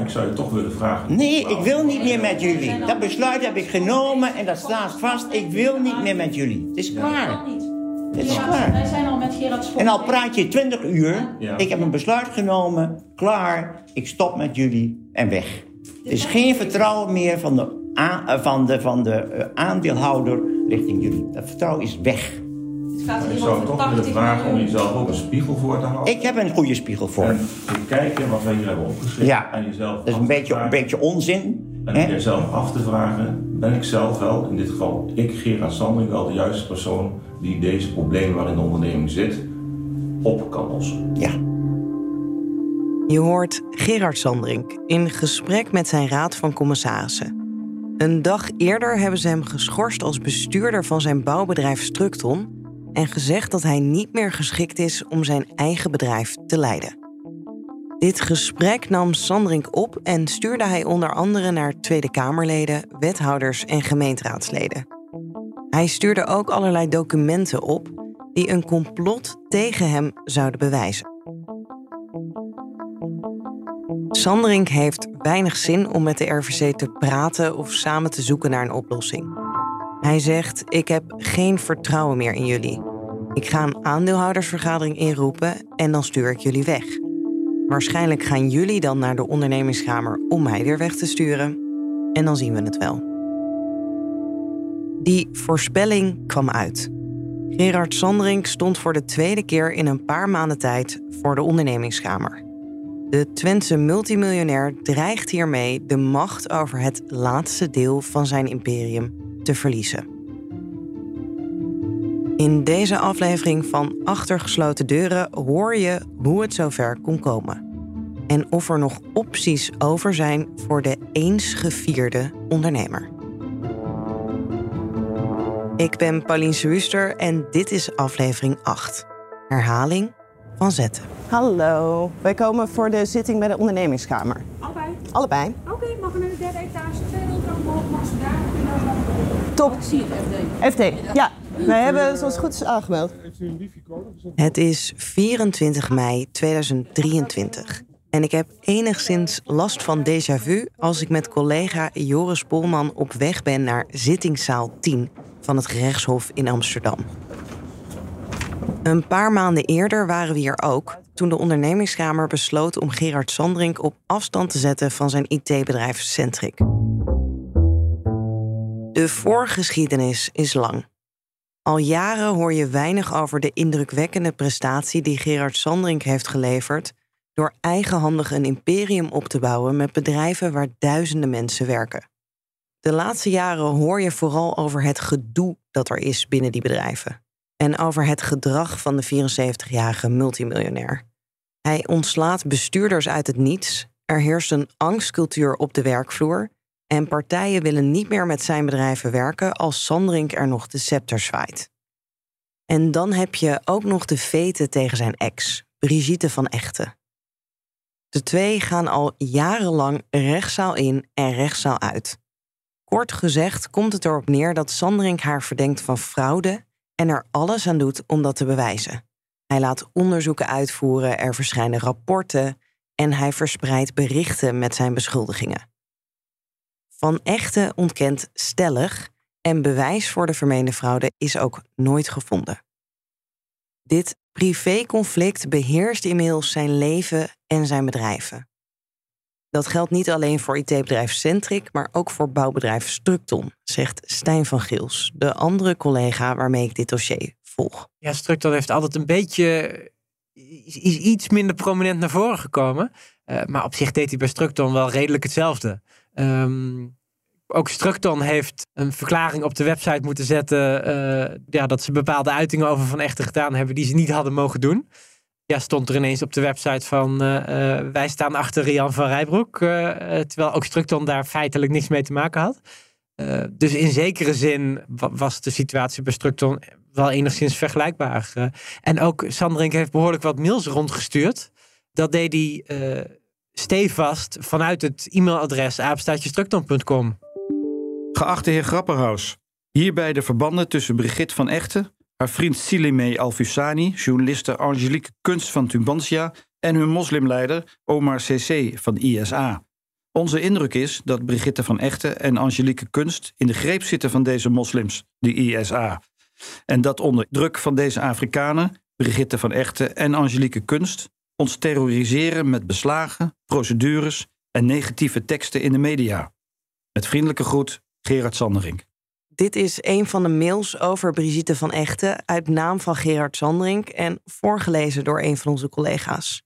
Ik zou je toch willen vragen. Nee, ik wil niet meer met jullie. Dat besluit heb ik genomen en dat staat vast. Ik wil niet meer met jullie. Het is klaar. Het is Wij klaar. zijn al met Gerard Schot. En al praat je 20 uur. Ik heb een besluit genomen. Klaar. Ik stop met jullie en weg. Er is geen vertrouwen meer van de, van de, van de eh, aandeelhouder richting jullie. Dat vertrouwen is weg. Het gaat Ik zou toch 80 willen vragen om jezelf ook een spiegel voor te houden. Ik heb een goede spiegel voor. En te kijken wat wij hier hebben opgeschreven. Ja, En jezelf dat is een beetje, een beetje onzin. En hè? jezelf af te vragen, ben ik zelf wel, in dit geval ik, Gerard Sandring, wel de juiste persoon die deze problemen waarin de onderneming zit, op kan lossen. Ja. Je hoort Gerard Sandring in gesprek met zijn raad van commissarissen. Een dag eerder hebben ze hem geschorst als bestuurder van zijn bouwbedrijf Structon en gezegd dat hij niet meer geschikt is om zijn eigen bedrijf te leiden. Dit gesprek nam Sandring op en stuurde hij onder andere naar Tweede Kamerleden, wethouders en gemeenteraadsleden. Hij stuurde ook allerlei documenten op die een complot tegen hem zouden bewijzen. Sanderink heeft weinig zin om met de RVC te praten of samen te zoeken naar een oplossing. Hij zegt: Ik heb geen vertrouwen meer in jullie. Ik ga een aandeelhoudersvergadering inroepen en dan stuur ik jullie weg. Waarschijnlijk gaan jullie dan naar de ondernemingskamer om mij weer weg te sturen. En dan zien we het wel. Die voorspelling kwam uit. Gerard Sanderink stond voor de tweede keer in een paar maanden tijd voor de ondernemingskamer. De Twentse multimiljonair dreigt hiermee de macht over het laatste deel van zijn imperium te verliezen. In deze aflevering van Achtergesloten Deuren hoor je hoe het zover kon komen. En of er nog opties over zijn voor de eens gevierde ondernemer. Ik ben Pauline Schuster en dit is aflevering 8. Herhaling van zetten. Hallo, wij komen voor de zitting bij de ondernemingskamer. Allebei. Allebei. Oké, mag we naar de derde etage? Twee kan omhoog, mag ze daar. Top. FD. Ja. Wij hebben zoals goed is aangemeld. Het is 24 mei 2023. En ik heb enigszins last van déjà vu als ik met collega Joris Polman op weg ben naar zittingszaal 10 van het gerechtshof in Amsterdam. Een paar maanden eerder waren we hier ook, toen de ondernemingskamer besloot om Gerard Sandring op afstand te zetten van zijn IT-bedrijf Centric. De voorgeschiedenis is lang. Al jaren hoor je weinig over de indrukwekkende prestatie die Gerard Sandring heeft geleverd door eigenhandig een imperium op te bouwen met bedrijven waar duizenden mensen werken. De laatste jaren hoor je vooral over het gedoe dat er is binnen die bedrijven en over het gedrag van de 74-jarige multimiljonair. Hij ontslaat bestuurders uit het niets, er heerst een angstcultuur op de werkvloer en partijen willen niet meer met zijn bedrijven werken als Sandring er nog de scepter zwaait. En dan heb je ook nog de veten tegen zijn ex, Brigitte van Echten. De twee gaan al jarenlang rechtszaal in en rechtszaal uit. Kort gezegd komt het erop neer dat Sandring haar verdenkt van fraude en er alles aan doet om dat te bewijzen. Hij laat onderzoeken uitvoeren, er verschijnen rapporten en hij verspreidt berichten met zijn beschuldigingen. Van Echte ontkent stellig en bewijs voor de vermeende fraude is ook nooit gevonden. Dit privéconflict beheerst inmiddels zijn leven en zijn bedrijven. Dat geldt niet alleen voor IT-bedrijf Centric, maar ook voor bouwbedrijf Structon, zegt Stijn van Gils, de andere collega waarmee ik dit dossier volg. Ja, Structon heeft altijd een beetje is, iets minder prominent naar voren gekomen. Uh, maar op zich deed hij bij Structon wel redelijk hetzelfde. Um, ook Structon heeft een verklaring op de website moeten zetten. Uh, ja, dat ze bepaalde uitingen over Van Echten gedaan hebben die ze niet hadden mogen doen. Ja, stond er ineens op de website van uh, wij staan achter Rian van Rijbroek. terwijl ook Structon daar feitelijk niks mee te maken had. dus in zekere zin was de situatie bij Structon wel enigszins vergelijkbaar. En ook Sanderink heeft behoorlijk wat mails rondgestuurd. Dat deed hij stevast vanuit het e-mailadres apenstaatjestructon.com. Geachte heer Grapperhaus, hierbij de verbanden tussen Brigitte van Echten, haar vriend Silime Alfusani, journaliste Angelique Kunst van Tubantia en hun moslimleider Omar CC van ISA. Onze indruk is dat Brigitte van Echten en Angelique Kunst in de greep zitten van deze moslims, de ISA. En dat onder druk van deze Afrikanen, Brigitte van Echten en Angelique Kunst, ons terroriseren met beslagen, procedures en negatieve teksten in de media. Met vriendelijke groet, Gerard Sanderink. Dit is een van de mails over Brigitte van Echten uit naam van Gerard Sanderink en voorgelezen door een van onze collega's.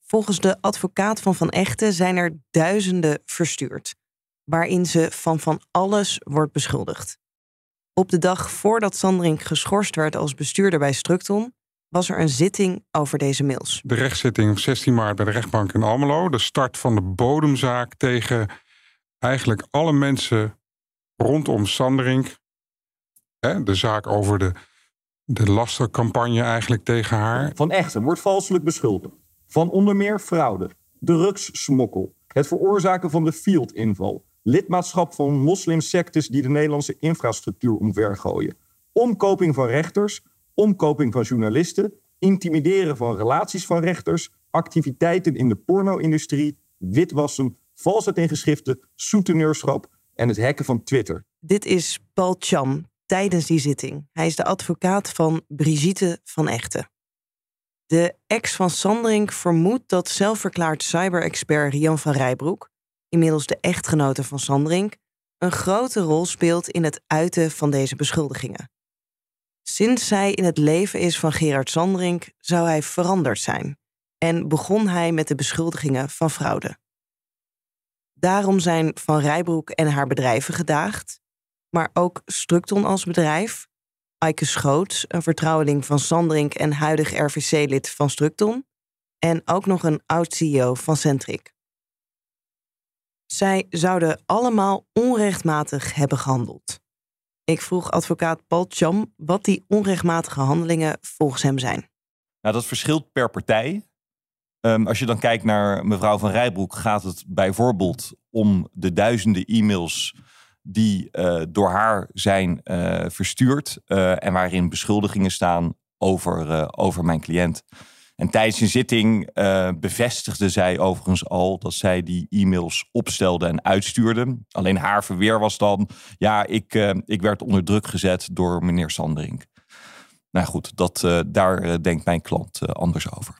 Volgens de advocaat van Van Echten zijn er duizenden verstuurd, waarin ze van van alles wordt beschuldigd. Op de dag voordat Sanderink geschorst werd als bestuurder bij Structon, was er een zitting over deze mails. De rechtszitting op 16 maart bij de rechtbank in Almelo. De start van de bodemzaak tegen eigenlijk alle mensen rondom Sanderink. De zaak over de, de lastercampagne eigenlijk tegen haar. Van Echten wordt valselijk beschuldigd van onder meer fraude, drugssmokkel, het veroorzaken van de fieldinval, lidmaatschap van moslimsectes die de Nederlandse infrastructuur omvergooien, omkoping van rechters, omkoping van journalisten, intimideren van relaties van rechters, activiteiten in de porno-industrie, witwassen, valsheid in geschriften, soeteneurschap en het hacken van Twitter. Dit is Paul Cham tijdens die zitting. Hij is de advocaat van Brigitte van Echten. De ex van Sandring vermoedt dat zelfverklaard cyber-expert Rian van Rijbroek, inmiddels de echtgenote van Sandring, een grote rol speelt in het uiten van deze beschuldigingen. Sinds zij in het leven is van Gerard Sandring zou hij veranderd zijn en begon hij met de beschuldigingen van fraude. Daarom zijn Van Rijbroek en haar bedrijven gedaagd, maar ook Structon als bedrijf, Eike Schoots, een vertrouweling van Sandring en huidig RVC-lid van Structon, en ook nog een oud-CEO van Centric. Zij zouden allemaal onrechtmatig hebben gehandeld. Ik vroeg advocaat Paul Cham wat die onrechtmatige handelingen volgens hem zijn. Nou, dat verschilt per partij. Um, als je dan kijkt naar mevrouw van Rijbroek, gaat het bijvoorbeeld om de duizenden e-mails die uh, door haar zijn uh, verstuurd uh, en waarin beschuldigingen staan over, over mijn cliënt. En tijdens een zitting bevestigde zij overigens al dat zij die e-mails opstelde en uitstuurde. Alleen haar verweer was dan, ja, ik, ik werd onder druk gezet door meneer Sanderink. Nou goed, dat, daar denkt mijn klant anders over.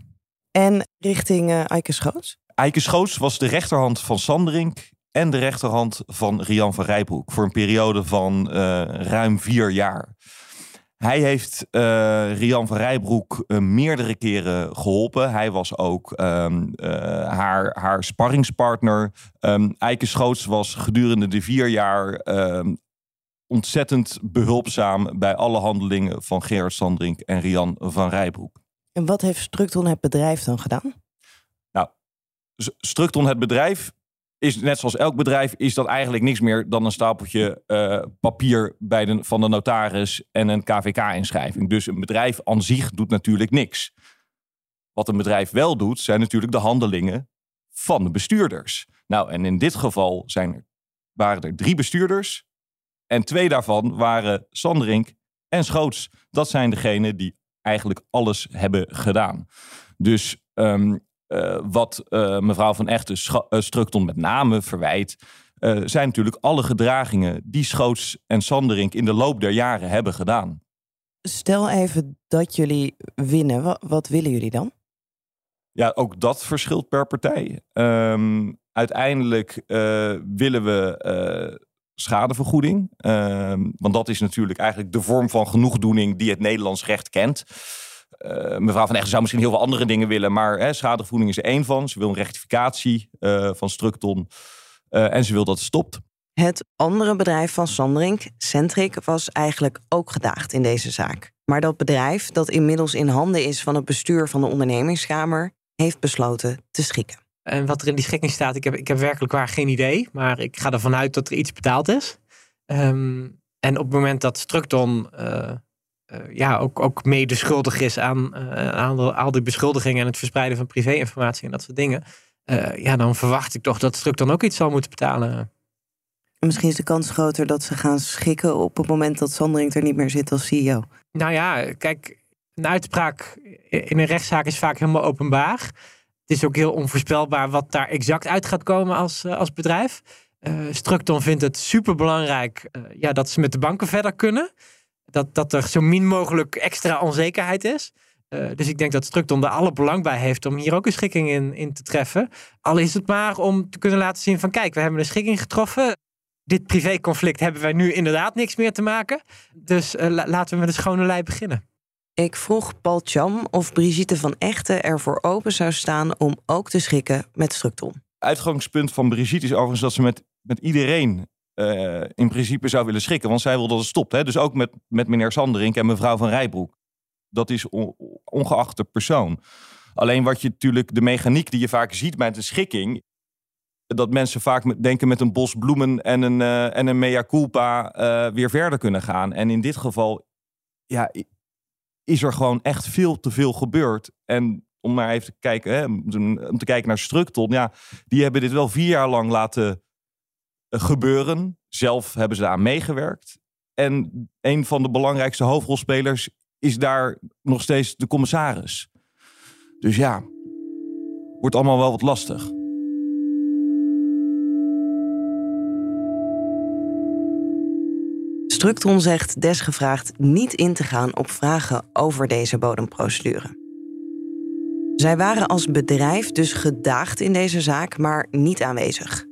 En richting Eike Schoots? Eike Schoots was de rechterhand van Sanderink en de rechterhand van Rian van Rijbroek voor een periode van ruim vier jaar. Hij heeft uh, Rian van Rijbroek uh, meerdere keren geholpen. Hij was ook um, haar, haar sparringspartner. Um, Eike Schoots was gedurende de vier jaar um, ontzettend behulpzaam bij alle handelingen van Gerard Sandrink en Rian van Rijbroek. En wat heeft Structon het bedrijf dan gedaan? Nou, Structon het bedrijf is net zoals elk bedrijf, is dat eigenlijk niks meer dan een stapeltje uh, papier bij de, van de notaris en een KVK-inschrijving. Dus een bedrijf aan zich doet natuurlijk niks. Wat een bedrijf wel doet, zijn natuurlijk de handelingen van de bestuurders. Nou, en in dit geval zijn waren er drie bestuurders. En twee daarvan waren Sanderink en Schoots. Dat zijn degenen die eigenlijk alles hebben gedaan. Dus um, uh, wat uh, mevrouw van Echten uh, Structon met name verwijt, zijn natuurlijk alle gedragingen die Schoots en Sanderink in de loop der jaren hebben gedaan. Stel even dat jullie winnen, wat, wat willen jullie dan? Ja, ook dat verschilt per partij. Um, uiteindelijk willen we schadevergoeding. Um, want dat is natuurlijk eigenlijk de vorm van genoegdoening die het Nederlands recht kent. Uh, mevrouw Van Echten zou misschien heel veel andere dingen willen, maar hè, schadevergoeding is er één van. Ze wil een rectificatie uh, van Structon uh, en ze wil dat het stopt. Het andere bedrijf van Sandrink, Centric, was eigenlijk ook gedaagd in deze zaak. Maar dat bedrijf, dat inmiddels in handen is van het bestuur van de ondernemingskamer, heeft besloten te schikken. En wat er in die schikking staat, ik heb, ik heb werkelijk waar geen idee. Maar ik ga ervan uit dat er iets betaald is. Um, en op het moment dat Structon ja, ook, ook mede schuldig is aan, aan al die beschuldigingen en het verspreiden van privéinformatie en dat soort dingen. ja, dan verwacht ik toch dat Stuk dan ook iets zal moeten betalen. Misschien is de kans groter dat ze gaan schikken op het moment dat Sandring er niet meer zit als CEO. Nou ja, kijk, een uitspraak in een rechtszaak is vaak helemaal openbaar. Het is ook heel onvoorspelbaar wat daar exact uit gaat komen als, eh, als bedrijf. Uh, Structon vindt het superbelangrijk uh, ja, dat ze met de banken verder kunnen. Dat, dat er zo min mogelijk extra onzekerheid is. dus ik denk dat Structon er alle belang bij heeft om hier ook een schikking in, in te treffen. Al is het maar om te kunnen laten zien van kijk, we hebben een schikking getroffen dit privéconflict hebben wij nu inderdaad niks meer te maken. Dus laten we met een schone lei beginnen. Ik vroeg Paul Cham of Brigitte van Echten ervoor open zou staan om ook te schikken met Structon. Uitgangspunt van Brigitte is overigens dat ze met, met iedereen uh, in principe zou willen schikken. Want zij wil dat het stopt. Hè? Dus ook met, met meneer Sanderink en mevrouw van Rijbroek. Dat is on, ongeacht de persoon. Alleen wat je natuurlijk, de mechaniek die je vaak ziet bij een schikking. Dat mensen vaak denken met een bos bloemen en een, uh, en een mea culpa uh, weer verder kunnen gaan. En in dit geval, ja, is er gewoon echt veel te veel gebeurd. En om maar even te kijken, hè, om te kijken naar Structon, ja, die hebben dit wel vier jaar lang laten eh, gebeuren. Zelf hebben ze daar aan meegewerkt. En een van de belangrijkste hoofdrolspelers is daar nog steeds de commissaris. Dus ja, wordt allemaal wel wat lastig. Structon zegt desgevraagd niet in te gaan op vragen over deze bodemprocedure. Zij waren als bedrijf dus gedaagd in deze zaak, maar niet aanwezig.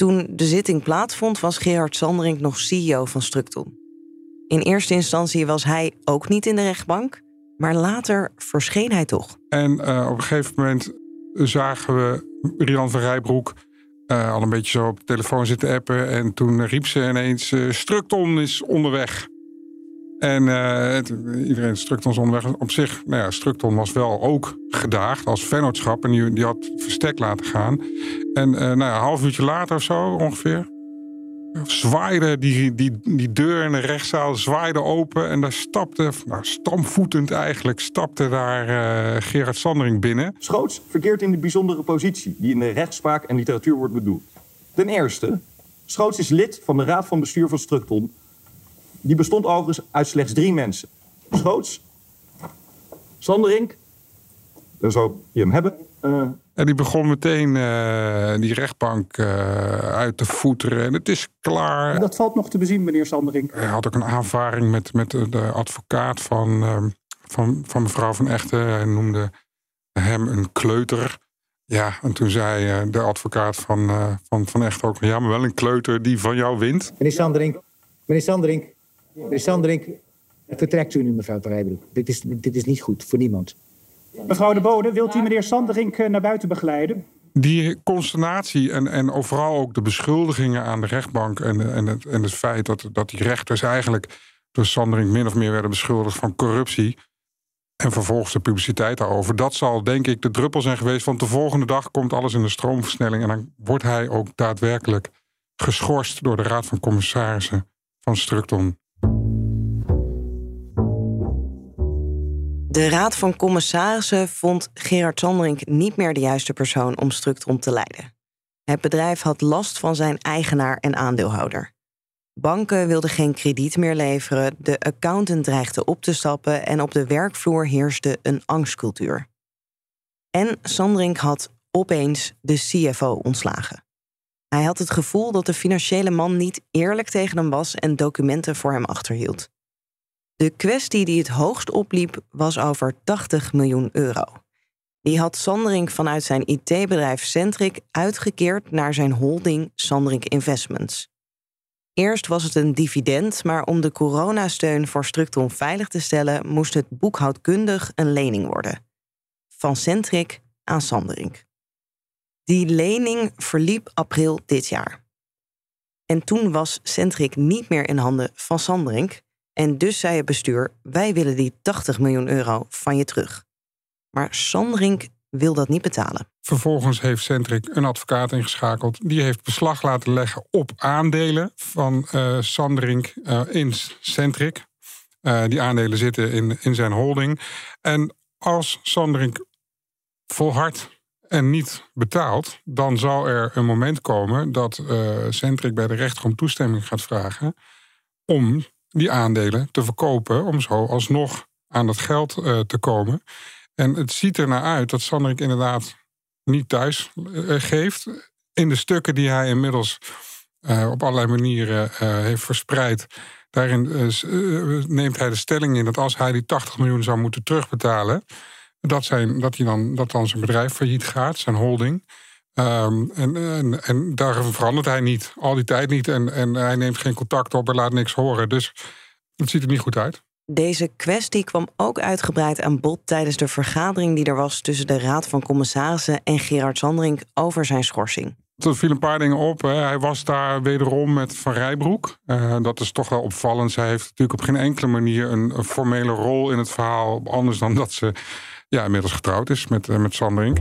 Toen de zitting plaatsvond, was Gerard Sanderink nog CEO van Structon. In eerste instantie was hij ook niet in de rechtbank, maar later verscheen hij toch. En uh, op een gegeven moment zagen we Rian van Rijbroek uh, al een beetje zo op de telefoon zitten appen. En toen riep ze ineens: uh, Structon is onderweg. En uh, het, iedereen Structon is onderweg. Op zich, nou ja, Structon was wel ook gedaagd als vennootschap. En die, had verstek laten gaan. En nou ja, een half uurtje later of zo ongeveer zwaaide die, die, die deur in de rechtszaal zwaaide open. En daar stapte, nou, stamvoetend eigenlijk, stapte daar uh, Gerard Sandering binnen. Schoots verkeert in de bijzondere positie die in de rechtspraak en literatuur wordt bedoeld. Ten eerste, Schoots is lid van de raad van bestuur van Structon. Die bestond overigens uit slechts drie mensen. Schoots, Sanderink, daar zou je hem hebben, uh, en die begon meteen uh, die rechtbank uh, uit te voeteren. En het is klaar. Dat valt nog te bezien, meneer Sandering. Hij had ook een aanvaring met, met de advocaat van, uh, van, van mevrouw van Echten. Hij noemde hem een kleuter. Ja, en toen zei de advocaat van, van, van Echten ook... ja, maar wel een kleuter die van jou wint. Meneer Sandering, meneer Sandering, meneer Sandering... vertrekt u nu, mevrouw Rijbroek. Dit is, dit is niet goed voor niemand. Mevrouw de Bode, wilt u meneer Sanderink eh, naar buiten begeleiden? Die consternatie en, en overal ook de beschuldigingen aan de rechtbank... en, en, het, en het feit dat, dat die rechters eigenlijk door Sanderink min of meer werden beschuldigd van corruptie... en vervolgens de publiciteit daarover... dat zal denk ik de druppel zijn geweest... want de volgende dag komt alles in de stroomversnelling... en dan wordt hij ook daadwerkelijk geschorst door de Raad van Commissarissen van Structon. De Raad van Commissarissen vond Gerard Sanderink niet meer de juiste persoon om Structron te leiden. Het bedrijf had last van zijn eigenaar en aandeelhouder. Banken wilden geen krediet meer leveren, de accountant dreigde op te stappen en op de werkvloer heerste een angstcultuur. En Sanderink had opeens de CFO ontslagen. Hij had het gevoel dat de financiële man niet eerlijk tegen hem was en documenten voor hem achterhield. De kwestie die het hoogst opliep was over 80 miljoen euro. Die had Sanderink vanuit zijn IT-bedrijf Centric uitgekeerd naar zijn holding Sanderink Investments. Eerst was het een dividend, maar om de coronasteun voor Structon veilig te stellen, moest het boekhoudkundig een lening worden. Van Centric aan Sanderink. Die lening verliep april dit jaar. En toen was Centric niet meer in handen van Sanderink, en dus zei het bestuur: wij willen die 80 miljoen euro van je terug. Maar Sandrink wil dat niet betalen. Vervolgens heeft Centric een advocaat ingeschakeld. Die heeft beslag laten leggen op aandelen van uh, Sandrink uh, in Centric. Uh, die aandelen zitten in, in zijn holding. En als Sanderink volhardt en niet betaalt, dan zal er een moment komen dat Centric bij de rechter om toestemming gaat vragen om die aandelen te verkopen, om zo alsnog aan dat geld uh, te komen. En het ziet er naar uit dat Sanderink inderdaad niet thuis uh, geeft. In de stukken die hij inmiddels op allerlei manieren heeft verspreid, daarin neemt hij de stelling in dat als hij die 80 miljoen zou moeten terugbetalen, dat, zijn, dat, hij dan, dat dan zijn bedrijf failliet gaat, zijn holding. Um, en, en, en, daar verandert hij niet, al die tijd niet. En, en hij neemt geen contact op en laat niks horen. Dus het ziet er niet goed uit. Deze kwestie kwam ook uitgebreid aan bod tijdens de vergadering die er was tussen de Raad van Commissarissen en Gerard Sandring over zijn schorsing. Er vielen een paar dingen op. Hij was daar wederom met Van Rijbroek. Uh, dat is toch wel opvallend. Zij heeft natuurlijk op geen enkele manier een, een formele rol in het verhaal. Anders dan dat ze ja, inmiddels getrouwd is met, uh, met Sanderink.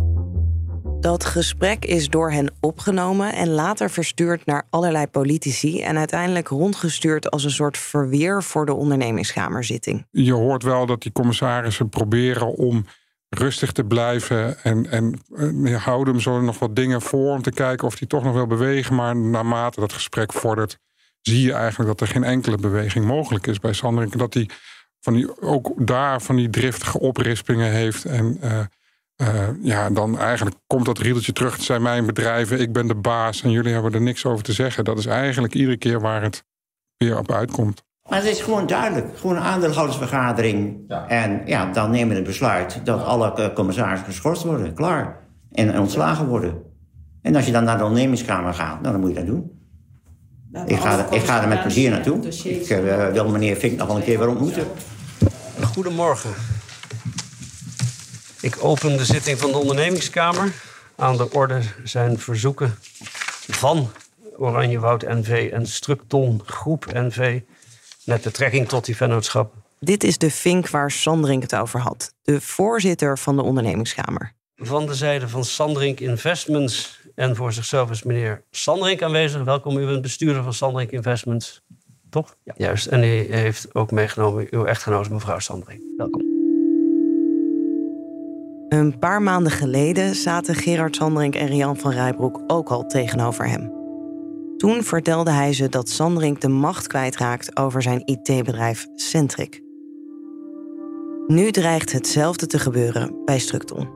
Dat gesprek is door hen opgenomen en later verstuurd naar allerlei politici en uiteindelijk rondgestuurd als een soort verweer voor de ondernemingskamerzitting. Je hoort wel dat die commissarissen proberen om rustig te blijven en, en uh, houden hem zo nog wat dingen voor om te kijken of hij toch nog wil bewegen. Maar naarmate dat gesprek vordert, zie je eigenlijk dat er geen enkele beweging mogelijk is bij Sanderink. Dat hij van die, ook daar van die driftige oprispingen heeft. En uh, uh, ja, dan eigenlijk komt dat riedeltje terug. Het zijn mijn bedrijven, ik ben de baas en jullie hebben er niks over te zeggen. Dat is eigenlijk iedere keer waar het weer op uitkomt. Maar het is gewoon duidelijk. Gewoon een aandeelhoudersvergadering. Ja. En ja, dan nemen we het besluit dat alle commissarissen geschorst worden. Klaar. En, en ontslagen worden. En als je dan naar de ondernemingskamer gaat, nou, dan moet je dat doen. Ik ga, er, ik ga er met plezier naartoe. Ik uh, wil meneer Fink nog wel een keer weer ontmoeten. Goedemorgen. Ik open de zitting van de ondernemingskamer. Aan de orde zijn verzoeken van Oranjewoud NV en Structon Groep NV... met betrekking tot die vennootschap. Dit is de Fink waar Sandrink het over had. De voorzitter van de ondernemingskamer. Van de zijde van Sandrink Investments en voor zichzelf is meneer Sandrink aanwezig. Welkom, u bent bestuurder van Sandrink Investments. Toch? Ja. Juist. En u heeft ook meegenomen uw echtgenote, mevrouw Sandrink. Welkom. Een paar maanden geleden zaten Gerard Sandrink en Rian van Rijbroek ook al tegenover hem. Toen vertelde hij ze dat Sandrink de macht kwijtraakt over zijn IT-bedrijf Centric. Nu dreigt hetzelfde te gebeuren bij Structon.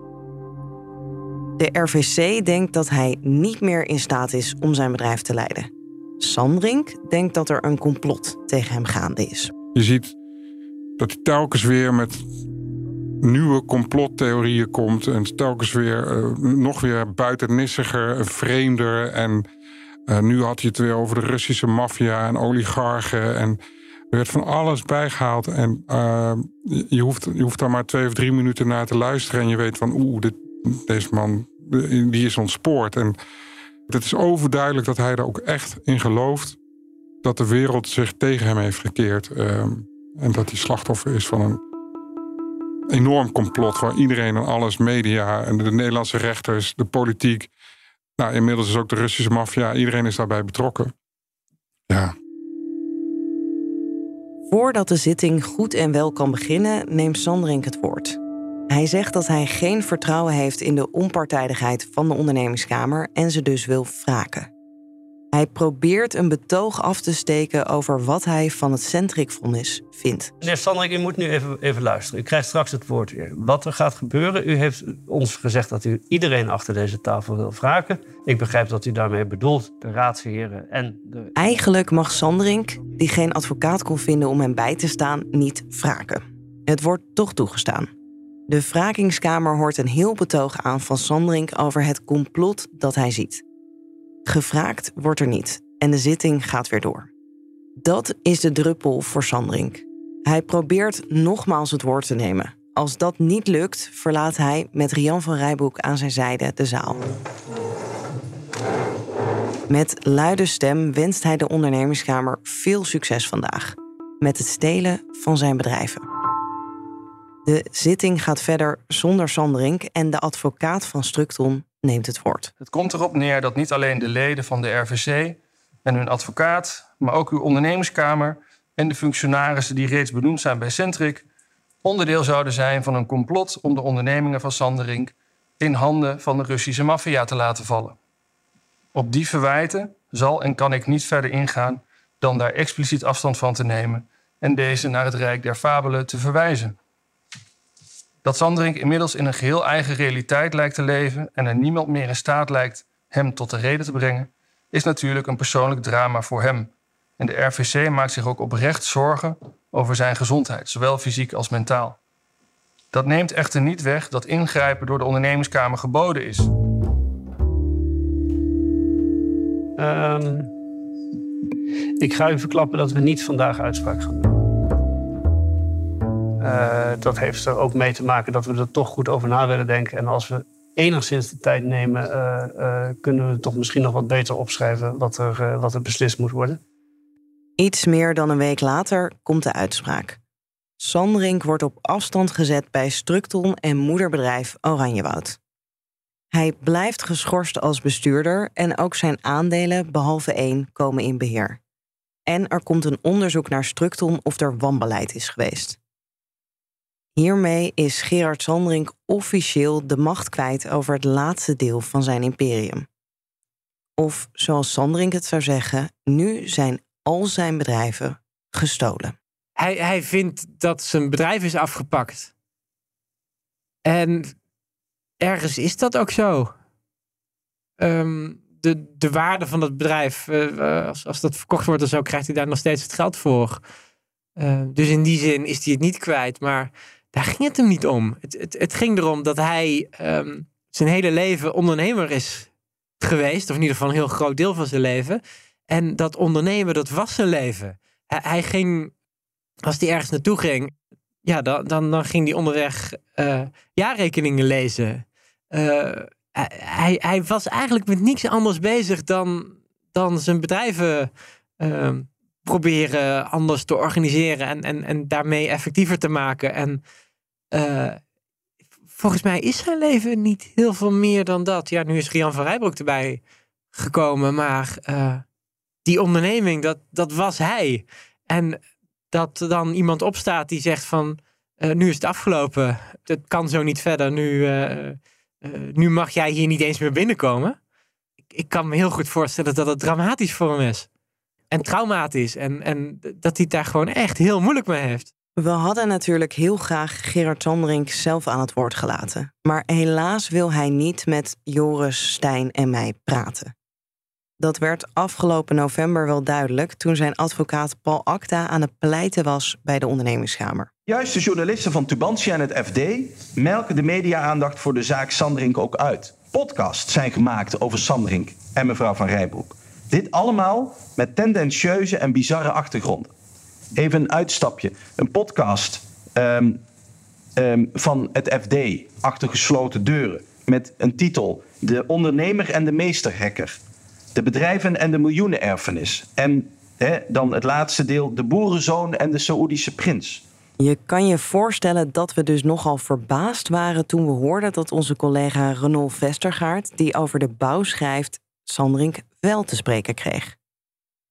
De RVC denkt dat hij niet meer in staat is om zijn bedrijf te leiden. Sandrink denkt dat er een complot tegen hem gaande is. Je ziet dat hij telkens weer met nieuwe complottheorieën komt. En telkens weer uh, nog weer buitennissiger, vreemder. En uh, nu had hij het weer over de Russische maffia en oligarchen. En er werd van alles bijgehaald. En uh, je, hoeft, je hoeft daar maar twee of drie minuten naar te luisteren. En je weet van, oeh, dit, deze man die is ontspoord. En het is overduidelijk dat hij er ook echt in gelooft dat de wereld zich tegen hem heeft gekeerd. En dat hij slachtoffer is van een enorm complot waar iedereen en alles, media en de Nederlandse rechters, de politiek. Nou, inmiddels is ook de Russische maffia, iedereen is daarbij betrokken. Ja. Voordat de zitting goed en wel kan beginnen, neemt Sandrink het woord. Hij zegt dat hij geen vertrouwen heeft in de onpartijdigheid van de ondernemingskamer en ze dus wil wraken. Hij probeert een betoog af te steken over wat hij van het Centric-vonnis vindt. Meneer Sandrik, u moet nu even, even luisteren. U krijgt straks het woord weer. Wat er gaat gebeuren, u heeft ons gezegd dat u iedereen achter deze tafel wil wraken. Ik begrijp dat u daarmee bedoelt de raadsheren en de... Eigenlijk mag Sandrink, die geen advocaat kon vinden om hem bij te staan, niet wraken. Het wordt toch toegestaan. De wrakingskamer hoort een heel betoog aan van Sandrink over het complot dat hij ziet. Gevraagd wordt er niet en de zitting gaat weer door. Dat is de druppel voor Sandrink. Hij probeert nogmaals het woord te nemen. Als dat niet lukt, verlaat hij met Rian van Rijboek aan zijn zijde de zaal. Met luide stem wenst hij de ondernemerskamer veel succes vandaag met het stelen van zijn bedrijven. De zitting gaat verder zonder Sandrink en de advocaat van Structon neemt het woord. Het komt erop neer dat niet alleen de leden van de RVC en hun advocaat, maar ook uw ondernemerskamer en de functionarissen die reeds benoemd zijn bij Centric onderdeel zouden zijn van een complot om de ondernemingen van Sanderink in handen van de Russische maffia te laten vallen. Op die verwijten zal en kan ik niet verder ingaan dan daar expliciet afstand van te nemen en deze naar het Rijk der Fabelen te verwijzen. Dat Sanderink inmiddels in een geheel eigen realiteit lijkt te leven en er niemand meer in staat lijkt hem tot de reden te brengen, is natuurlijk een persoonlijk drama voor hem. En de RVC maakt zich ook oprecht zorgen over zijn gezondheid, zowel fysiek als mentaal. Dat neemt echter niet weg dat ingrijpen door de ondernemingskamer geboden is. Ehm, ik ga u verklappen dat we niet vandaag uitspraak gaan doen. Uh, dat heeft er ook mee te maken dat we er toch goed over na willen denken. En als we enigszins de tijd nemen, uh, uh, kunnen we toch misschien nog wat beter opschrijven wat er, wat er beslist moet worden. Iets meer dan een week later komt de uitspraak. Sandrink wordt op afstand gezet bij Structon en moederbedrijf Oranjewoud. Hij blijft geschorst als bestuurder en ook zijn aandelen, behalve één, komen in beheer. En er komt een onderzoek naar Structon of er wanbeleid is geweest. Hiermee is Gerard Sandring officieel de macht kwijt over het laatste deel van zijn imperium. Of zoals Sandring het zou zeggen, nu zijn al zijn bedrijven gestolen. Hij, hij vindt dat zijn bedrijf is afgepakt. En ergens is dat ook zo. Um, de, de waarde van het bedrijf, uh, als, als dat verkocht wordt, dan zo krijgt hij daar nog steeds het geld voor. Uh, dus in die zin is hij het niet kwijt. Maar daar ging het hem niet om. Het, het, het ging erom dat hij um, zijn hele leven ondernemer is geweest. Of in ieder geval een heel groot deel van zijn leven. En dat ondernemen, dat was zijn leven. Hij, hij ging, als hij ergens naartoe ging, ja, dan, dan, dan ging hij onderweg uh, jaarrekeningen lezen. Uh, hij, hij was eigenlijk met niks anders bezig dan, dan zijn bedrijven uh, proberen anders te organiseren en, en, en daarmee effectiever te maken. En uh, volgens mij is zijn leven niet heel veel meer dan dat. Ja, nu is Rian van Rijbroek erbij gekomen, maar uh, die onderneming, dat, dat was hij. En dat dan iemand opstaat die zegt van, uh, nu is het afgelopen, het kan zo niet verder, nu, nu mag jij hier niet eens meer binnenkomen. Ik, ik kan me heel goed voorstellen dat het dramatisch voor hem is. En traumatisch. En, en dat hij het daar gewoon echt heel moeilijk mee heeft. We hadden natuurlijk heel graag Gerard Sandring zelf aan het woord gelaten. Maar helaas wil hij niet met Joris, Stijn en mij praten. Dat werd afgelopen november wel duidelijk toen zijn advocaat Paul Acta aan het pleiten was bij de ondernemingskamer. Juist de journalisten van Tubantia en het FD melken de media-aandacht voor de zaak Sandring ook uit. Podcasts zijn gemaakt over Sandring en mevrouw van Rijbroek. Dit allemaal met tendentieuze en bizarre achtergronden. Even een uitstapje. Een podcast um, um, van het FD, achter gesloten deuren, met een titel: De ondernemer en de meesterhacker. De bedrijven en de miljoenenerfenis. En dan het laatste deel: De boerenzoon en de Saoedische prins. Je kan je voorstellen dat we dus nogal verbaasd waren toen we hoorden dat onze collega Renol Vestergaard, die over de bouw schrijft, Sandrink wel te spreken kreeg.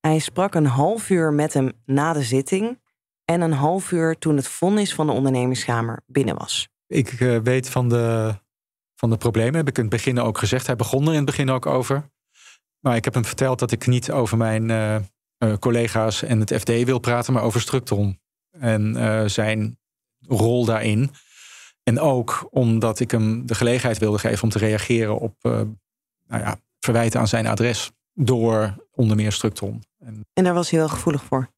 Hij sprak een half uur met hem na de zitting en een half uur toen het vonnis van de ondernemingskamer binnen was. Ik uh, weet van de, van de problemen, heb ik in het begin ook gezegd. Hij begon er in het begin ook over. Maar ik heb hem verteld dat ik niet over mijn uh, uh, collega's en het FD wil praten, maar over Structon en zijn rol daarin. En ook omdat ik hem de gelegenheid wilde geven om te reageren op nou ja, verwijten aan zijn adres door onder meer Structon. En, en daar was hij wel gevoelig voor?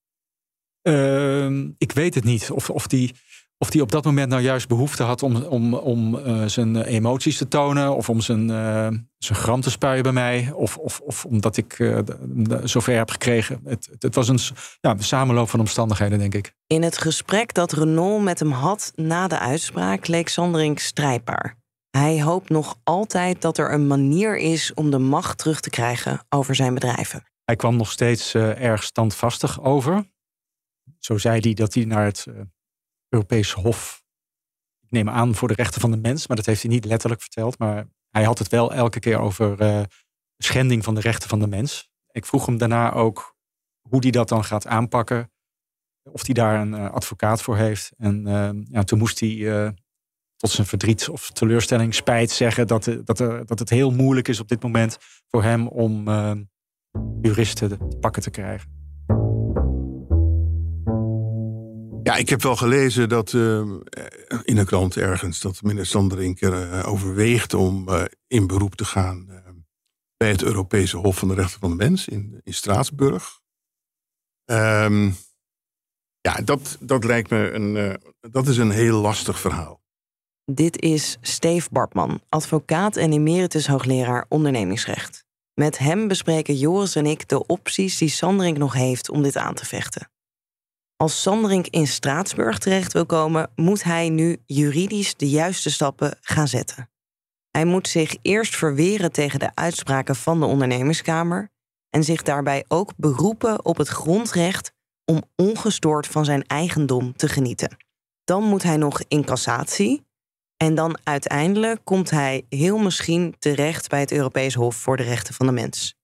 Uh, ik weet het niet. Of, of, die, of die op dat moment nou juist behoefte had om, om, om uh, zijn emoties te tonen. Of om zijn, uh, zijn gram te spuien bij mij. Of, of, of omdat ik zover heb gekregen. Het, het, het was een, ja, een samenloop van omstandigheden, denk ik. In het gesprek dat Renault met hem had na de uitspraak leek Sandring strijdbaar. Hij hoopt nog altijd dat er een manier is om de macht terug te krijgen over zijn bedrijven. Hij kwam nog steeds uh, erg standvastig over. Zo zei hij dat hij naar het uh, Europese Hof, ik neem aan voor de rechten van de mens, maar dat heeft hij niet letterlijk verteld. Maar hij had het wel elke keer over uh, schending van de rechten van de mens. Ik vroeg hem daarna ook hoe hij dat dan gaat aanpakken. of hij daar een advocaat voor heeft. En ja, toen moest hij zijn verdriet of teleurstelling, spijt zeggen dat, dat, er, dat het heel moeilijk is op dit moment voor hem om juristen te pakken te krijgen. Ja, ik heb wel gelezen dat in een krant ergens dat meneer Sanderink uh, overweegt om in beroep te gaan bij het Europese Hof van de Rechten van de Mens in, in Straatsburg. Um, ja, dat, dat lijkt me een, dat is een heel lastig verhaal. Dit is Steve Bartman, advocaat en emeritus hoogleraar ondernemingsrecht. Met hem bespreken Joris en ik de opties die Sanderink nog heeft om dit aan te vechten. Als Sanderink in Straatsburg terecht wil komen, moet hij nu juridisch de juiste stappen gaan zetten. Hij moet zich eerst verweren tegen de uitspraken van de ondernemingskamer en zich daarbij ook beroepen op het grondrecht om ongestoord van zijn eigendom te genieten. Dan moet hij nog in cassatie en dan uiteindelijk komt hij heel misschien terecht bij het Europees Hof voor de Rechten van de Mens.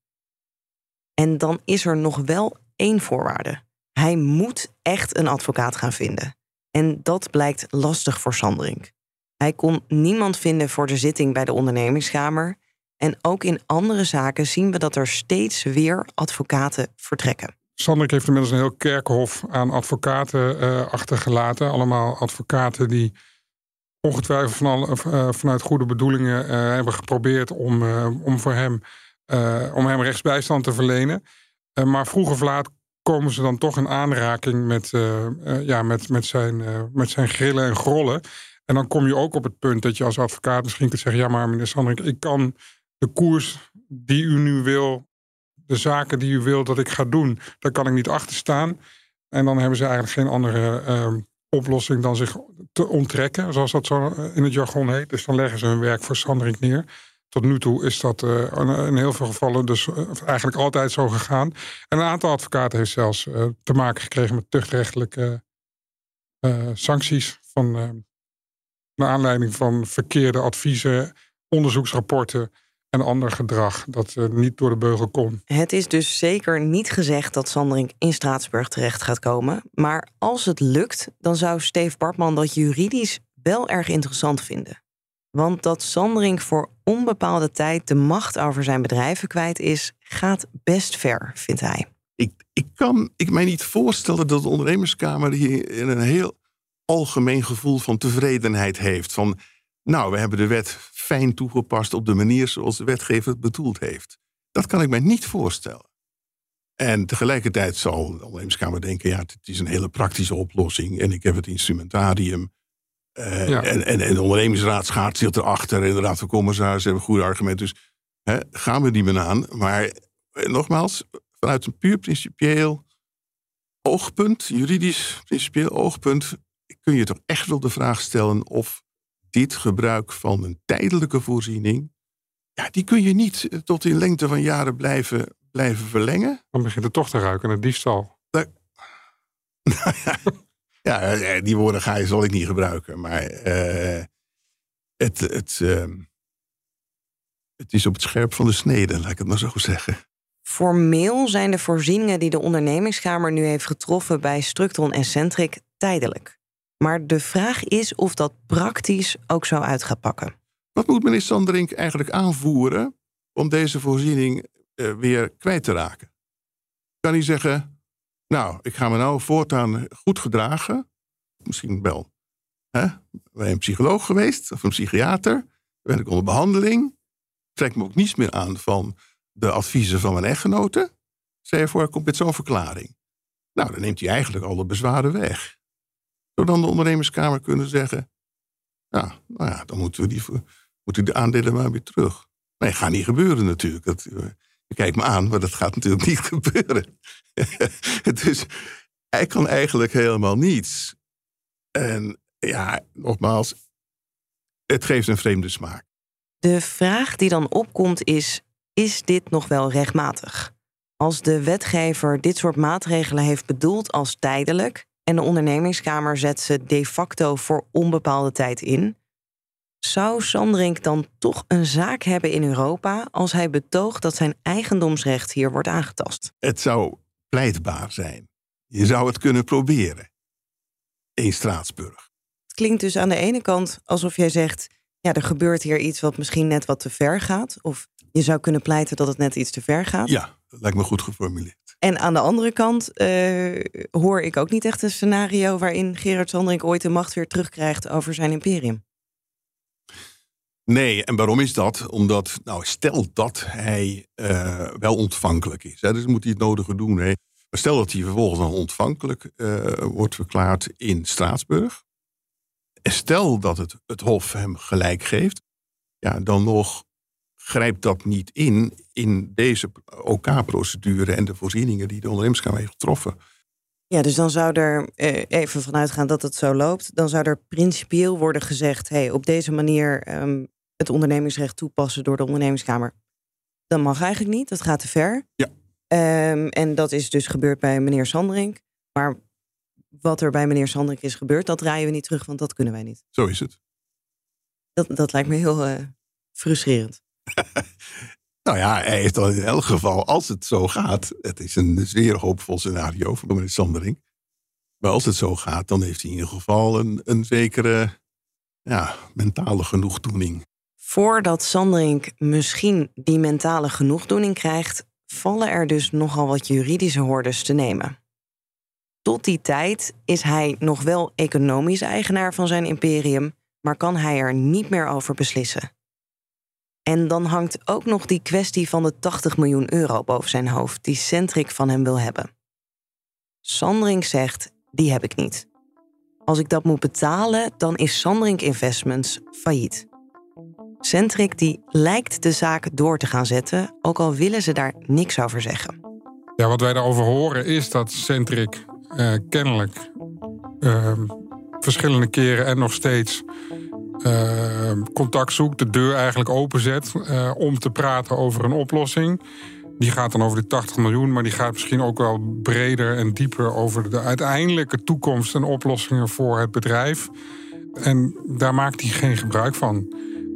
En dan is er nog wel één voorwaarde. Hij moet echt een advocaat gaan vinden. En dat blijkt lastig voor Sanderink. Hij kon niemand vinden voor de zitting bij de ondernemingskamer. En ook in andere zaken zien we dat er steeds weer advocaten vertrekken. Sanderink heeft inmiddels een heel kerkhof aan advocaten uh, achtergelaten. Allemaal advocaten die ongetwijfeld van uh, vanuit goede bedoelingen uh, hebben geprobeerd om, om voor hem, om hem rechtsbijstand te verlenen. maar vroeg of laat komen ze dan toch in aanraking met, ja, met, met, zijn, met zijn grillen en grollen. En dan kom je ook op het punt dat je als advocaat misschien kunt zeggen: Ja, maar meneer Sandring, ik kan de koers die u nu wil, de zaken die u wil dat ik ga doen, daar kan ik niet achter staan. En dan hebben ze eigenlijk geen andere oplossing dan zich te onttrekken, zoals dat zo in het jargon heet. Dus dan leggen ze hun werk voor neer. Tot nu toe is dat uh, in heel veel gevallen dus uh, eigenlijk altijd zo gegaan. En een aantal advocaten heeft zelfs te maken gekregen met tuchtrechtelijke sancties. Van, naar aanleiding van verkeerde adviezen, onderzoeksrapporten en ander gedrag dat niet door de beugel kon. Het is dus zeker niet gezegd dat Sanderink in Straatsburg terecht gaat komen. Maar als het lukt, dan zou Steve Bartman dat juridisch wel erg interessant vinden. Want dat Sanderink voor onbepaalde tijd de macht over zijn bedrijven kwijt is, gaat best ver, vindt hij. Ik, ik kan ik mij niet voorstellen dat de ondernemerskamer hier een heel algemeen gevoel van tevredenheid heeft. Van, nou, we hebben de wet fijn toegepast op de manier zoals de wetgever het bedoeld heeft. Dat kan ik mij niet voorstellen. En tegelijkertijd zal de ondernemerskamer denken, ja, het is een hele praktische oplossing en ik heb het instrumentarium uh, en, en, en, de ondernemingsraad schaart zich erachter. En de raad van commissarissen hebben goede argumenten. Dus hè, gaan we die men aan. Maar eh, nogmaals, vanuit een puur principieel oogpunt, juridisch principieel oogpunt, kun je toch echt wel de vraag stellen of dit gebruik van een tijdelijke voorziening, ja, die kun je niet eh, tot in lengte van jaren blijven, blijven verlengen. Dan begint het toch te ruiken naar diefstal. Nou, ja, ja, eh, die woorden ga je, zal ik niet gebruiken. Maar uh, het, het, uh, het is op het scherp van de snede, laat ik het maar zo zeggen. Formeel zijn de voorzieningen die de ondernemingskamer nu heeft getroffen bij Structron en Centric tijdelijk. Maar de vraag is of dat praktisch ook zo uit gaat pakken. Wat moet meneer Sanderink eigenlijk aanvoeren om deze voorziening uh, weer kwijt te raken? Kan hij zeggen, nou, ik ga me nou voortaan goed gedragen. Misschien wel hè, bij een psycholoog geweest of een psychiater. Ben ik onder behandeling. Trek me ook niets meer aan van de adviezen van mijn echtgenote. Zij voor komt met zo'n verklaring. Nou, dan neemt hij eigenlijk alle bezwaren weg. Dan de ondernemerskamer kunnen zeggen: Ja, nou ja, dan moeten we, die, moeten de aandelen maar weer terug. Nee, gaat niet gebeuren natuurlijk. Dat, eh, Kijk me aan, maar dat gaat natuurlijk niet gebeuren. dus hij kan eigenlijk helemaal niets. En ja, nogmaals, het geeft een vreemde smaak. De vraag die dan opkomt is: is dit nog wel rechtmatig? Als de wetgever dit soort maatregelen heeft bedoeld als tijdelijk en de ondernemingskamer zet ze de facto voor onbepaalde tijd in, zou Sanderink dan toch een zaak hebben in Europa als hij betoogt dat zijn eigendomsrecht hier wordt aangetast? Het zou pleitbaar zijn. Je zou het kunnen proberen. In Straatsburg. Het klinkt dus aan de ene kant alsof jij zegt: ja, er gebeurt hier iets wat misschien net wat te ver gaat. Of je zou kunnen pleiten dat het net iets te ver gaat. Ja, dat lijkt me goed geformuleerd. En aan de andere kant eh, hoor ik ook niet echt een scenario waarin Gerard Sandring ooit de macht weer terugkrijgt over zijn imperium. Nee, en waarom is dat? Omdat, nou, stel dat hij uh, wel ontvankelijk is. Hè, dus moet hij het nodige doen. Hè. Maar stel dat hij vervolgens dan ontvankelijk uh, wordt verklaard in Straatsburg. En stel dat het, het Hof hem gelijk geeft. Ja, dan nog grijpt dat niet in in deze OK-procedure en de voorzieningen die de ondernemerskamer heeft getroffen. Ja, dus dan zou er eh, even vanuit gaan dat het zo loopt. Dan zou er principieel worden gezegd: hey, op deze manier um, het ondernemingsrecht toepassen door de ondernemingskamer. Dat mag eigenlijk niet, dat gaat te ver. Ja. Um, en dat is dus gebeurd bij meneer Sanderink. Maar wat er bij meneer Sanderink is gebeurd, dat draaien we niet terug, want dat kunnen wij niet. Zo is het. Dat, dat lijkt me heel uh, frustrerend. nou ja, hij heeft dan in elk geval, als het zo gaat, het is een zeer hoopvol scenario voor meneer Sandering. Maar als het zo gaat, dan heeft hij in ieder geval een, een zekere ja, mentale genoegdoening. Voordat Sanderink misschien die mentale genoegdoening krijgt, vallen er dus nogal wat juridische hordes te nemen. Tot die tijd is hij nog wel economisch eigenaar van zijn imperium, maar kan hij er niet meer over beslissen. En dan hangt ook nog die kwestie van de 80 miljoen euro boven zijn hoofd, die Centric van hem wil hebben. Sandring zegt: die heb ik niet. Als ik dat moet betalen, dan is Sandring Investments failliet. Centric die lijkt de zaak door te gaan zetten, ook al willen ze daar niks over zeggen. Ja, wat wij daarover horen is dat Centric uh, kennelijk uh, verschillende keren en nog steeds uh, contact zoekt, de deur eigenlijk openzet uh, om te praten over een oplossing. Die gaat dan over die 80 miljoen, maar die gaat misschien ook wel breder en dieper over de uiteindelijke toekomst en oplossingen voor het bedrijf. En daar maakt hij geen gebruik van.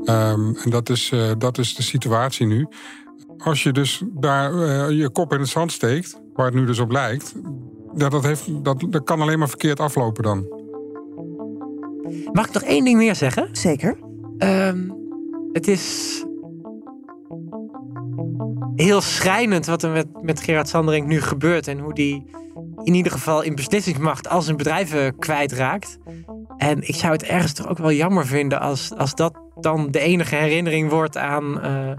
Um, en dat is, uh, dat is de situatie nu. Als je dus daar je kop in het zand steekt, waar het nu dus op lijkt, dat, heeft, dat, dat kan alleen maar verkeerd aflopen dan. Mag ik nog één ding meer zeggen? Zeker. Um, het is heel schrijnend wat er met, met Gerard Sanderink nu gebeurt. En hoe die in ieder geval in beslissingsmacht al zijn bedrijven kwijtraakt. En ik zou het ergens toch ook wel jammer vinden als, als dat dan de enige herinnering wordt aan uh,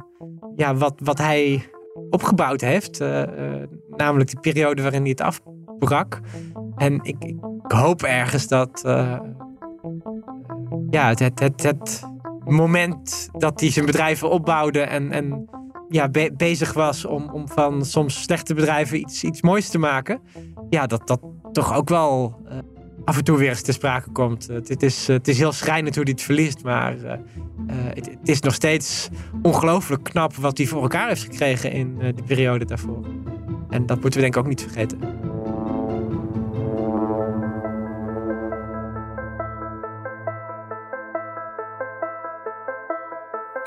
ja, wat, wat hij opgebouwd heeft. Uh, uh, namelijk de periode waarin hij het afbrak. En ik, ik hoop ergens dat ja, het, het, het, moment dat hij zijn bedrijven opbouwde en, en ja, bezig was om, om van soms slechte bedrijven iets, iets moois te maken. Ja, dat dat toch ook wel uh, af en toe weer eens te sprake komt. Uh, het, is, uh, het is heel schrijnend hoe hij het verliest, maar het, het, is nog steeds ongelooflijk knap wat hij voor elkaar heeft gekregen in de periode daarvoor. En dat moeten we denk ik ook niet vergeten.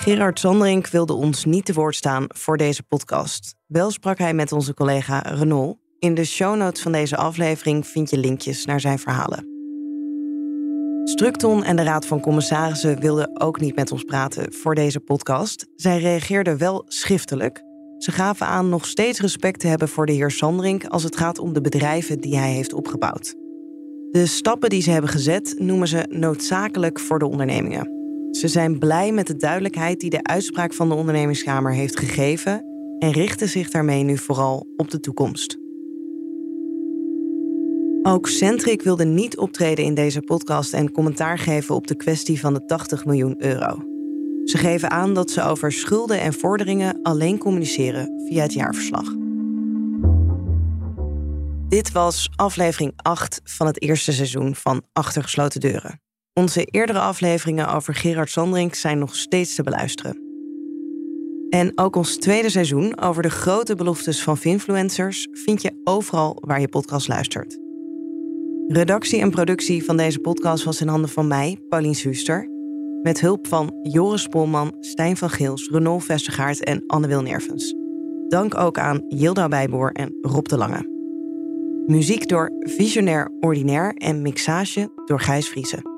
Gerard Sanderink wilde ons niet te woord staan voor deze podcast. Wel sprak hij met onze collega Renault. In de show notes van deze aflevering vind je linkjes naar zijn verhalen. Structon en de Raad van Commissarissen wilden ook niet met ons praten voor deze podcast. Zij reageerden wel schriftelijk. Ze gaven aan nog steeds respect te hebben voor de heer Sanderink als het gaat om de bedrijven die hij heeft opgebouwd. De stappen die ze hebben gezet noemen ze noodzakelijk voor de ondernemingen. Ze zijn blij met de duidelijkheid die de uitspraak van de ondernemingskamer heeft gegeven en richten zich daarmee nu vooral op de toekomst. Ook Centric wilde niet optreden in deze podcast en commentaar geven op de kwestie van de 80 miljoen euro. Ze geven aan dat ze over schulden en vorderingen alleen communiceren via het jaarverslag. Dit was aflevering 8 van het eerste seizoen van Achter gesloten deuren. Onze eerdere afleveringen over Gerard Sandring zijn nog steeds te beluisteren. En ook ons tweede seizoen over de grote beloftes van Finfluencers vind je overal waar je podcast luistert. Redactie en productie van deze podcast was in handen van mij, Paulien Suster, met hulp van Joris Polman, Stijn van Geels, Renault Vestergaard en Anne Wilnervens. Dank ook aan Yilda Bijboer en Rob de Lange. Muziek door Visionair Ordinaire en mixage door Gijs Vriezen.